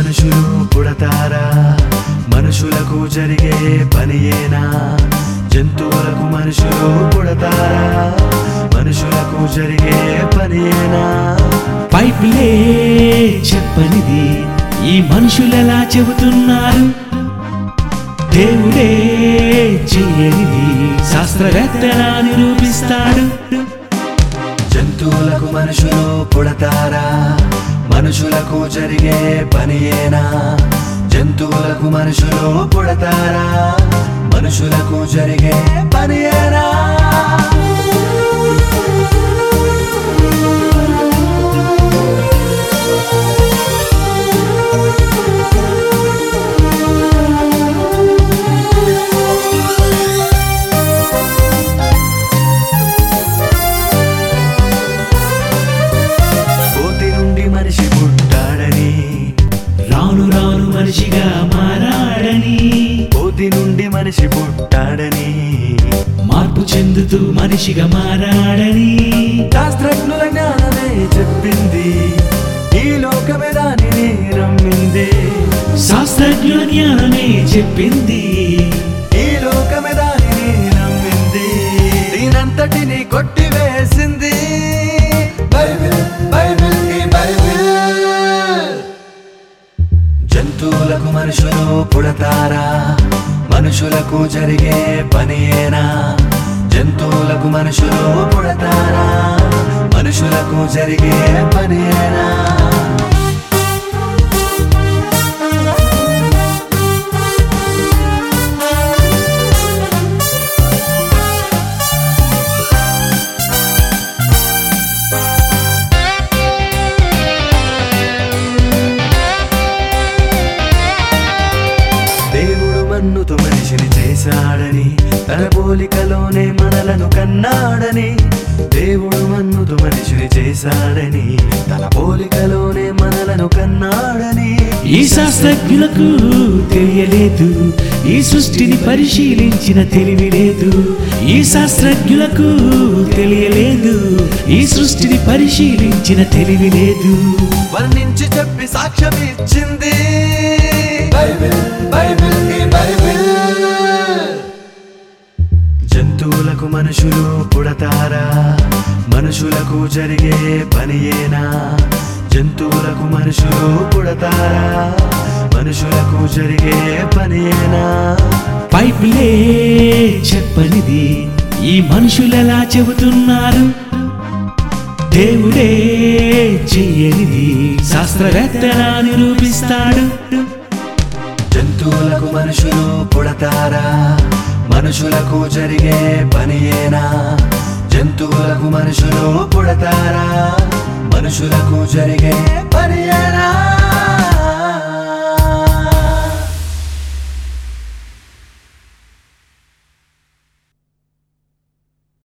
మనుషులు పుడతారా? మనుషులకు జరిగే పనియేనా జంతువులకు మనుషులు పుడతారా? మనుషులకు జరిగే పనియేనా పైపులే చెప్పనిది ఈ మనుషులెలా చెబుతున్నారు? దేవుడే చెయ్యనిది శాస్త్రవేత్తలా నిరూపిస్తాడు. జంతువులకు మనుషులు పుడతారా? మనుషులకు జరిగే పనియేనా? జంతువులకు మనుషులు పుడతారా? మనుషులకు జరిగే పనియేనా? పుట్టాడని మార్పు చెందుతూ మనిషిగా మారాడని. శాస్త్రజ్ఞుల జ్ఞానమే చెప్పింది. ఈ లోకమే దానిని నమ్మింది. శాస్త్రజ్ఞుల జ్ఞానమే చెప్పింది. మనుషులకు జరిగే పనియేనా జంతువులకు మనుషులు పుడతారా? మనుషులకు జరిగే పనియేనా మన్నుతో మనిషిని చేశాడని తన పోలికలోనే మనలను కన్నాడని దేవుడు మన్నుతో మనిషిని చేశాడని తన పోలికలోనే మనలను కన్నాడని. ఈ శాస్త్రజ్ఞులకు తెలియలేదు ఈ సృష్టిని పరిశీలించిన తెలివి లేదు. ఈ శాస్త్రజ్ఞులకు తెలియలేదు ఈ సృష్టిని పరిశీలించిన తెలివి లేదు. వర్ణించి చెప్పి సాక్ష్యం ఇచ్చింది మనుషులకు జరిగే పనియేనా? జంతువులకు మనుషులు పుడతారా? మనుషులకు జరిగే పనియేనా? పైపులే చెప్పనిది ఈ మనుషులెలా చెబుతున్నారు. దేవుడే చెయ్యనిది శాస్త్రవేత్తలా నిరూపిస్తాడు. జంతువులకు మనుషులు పుడతారా? మనుషులకు జరిగే పనియేనా? జంతువులకు మనుషులు పుడతారా? మనుషులకు జరిగే పనియేనా